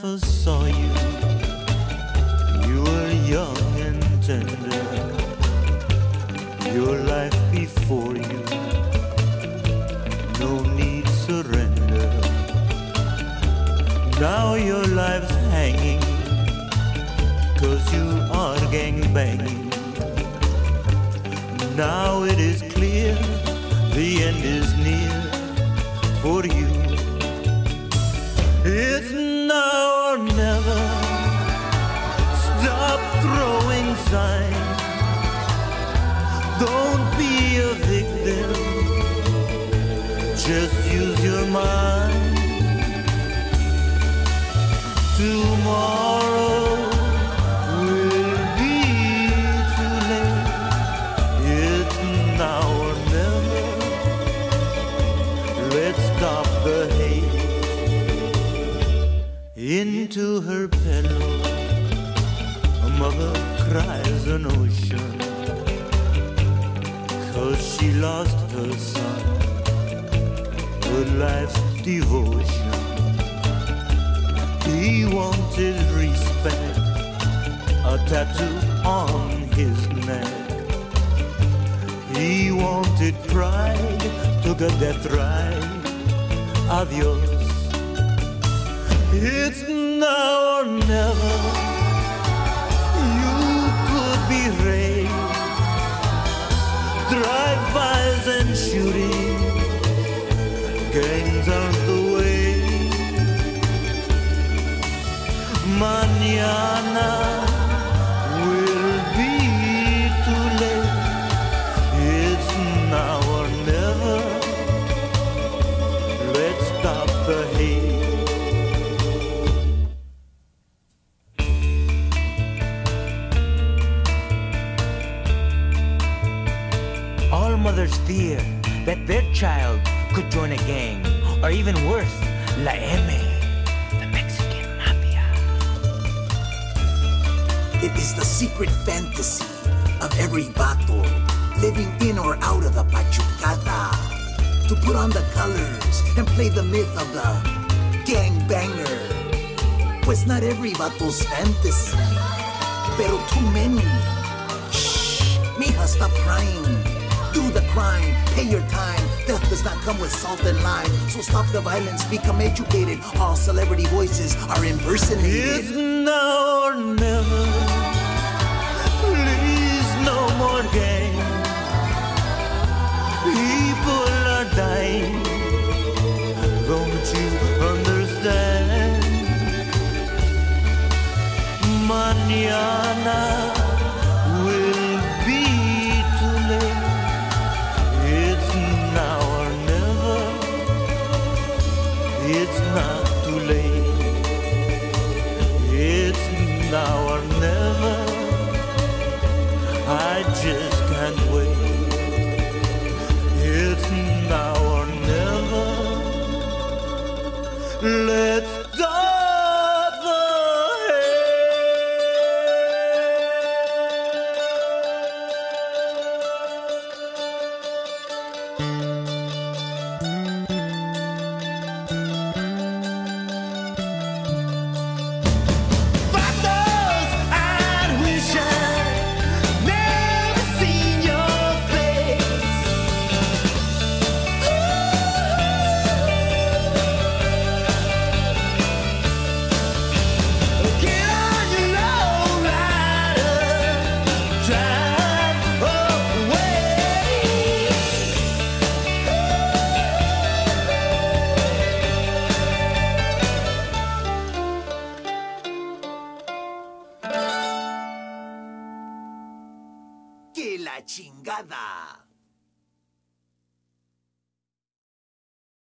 first saw you, you were young and tender. Your life before you, no need surrender. Now your life's hanging, cause you are gang banging. Now Into her pillow, a mother cries an ocean. Cause she lost her son, her life's devotion. He wanted respect, a tattoo on his neck. He wanted pride, took a death ride. Adios. It's now or never. You could be raped. Drive-bys and shooting. Gangs aren't the way. Mañana that their child could join a gang, or even worse, La M, the Mexican mafia. It is the secret fantasy of every vato living in or out of the pachucata to put on the colors and play the myth of the gang banger. Pues not every vato's fantasy, pero too many. Shh, mija, stop crying. Crime, pay your time. Death does not come with salt and lime. So stop the violence, become educated. All celebrity voices are impersonated. It's now or never. Please, no more games. People are dying. Don't you understand? Mañana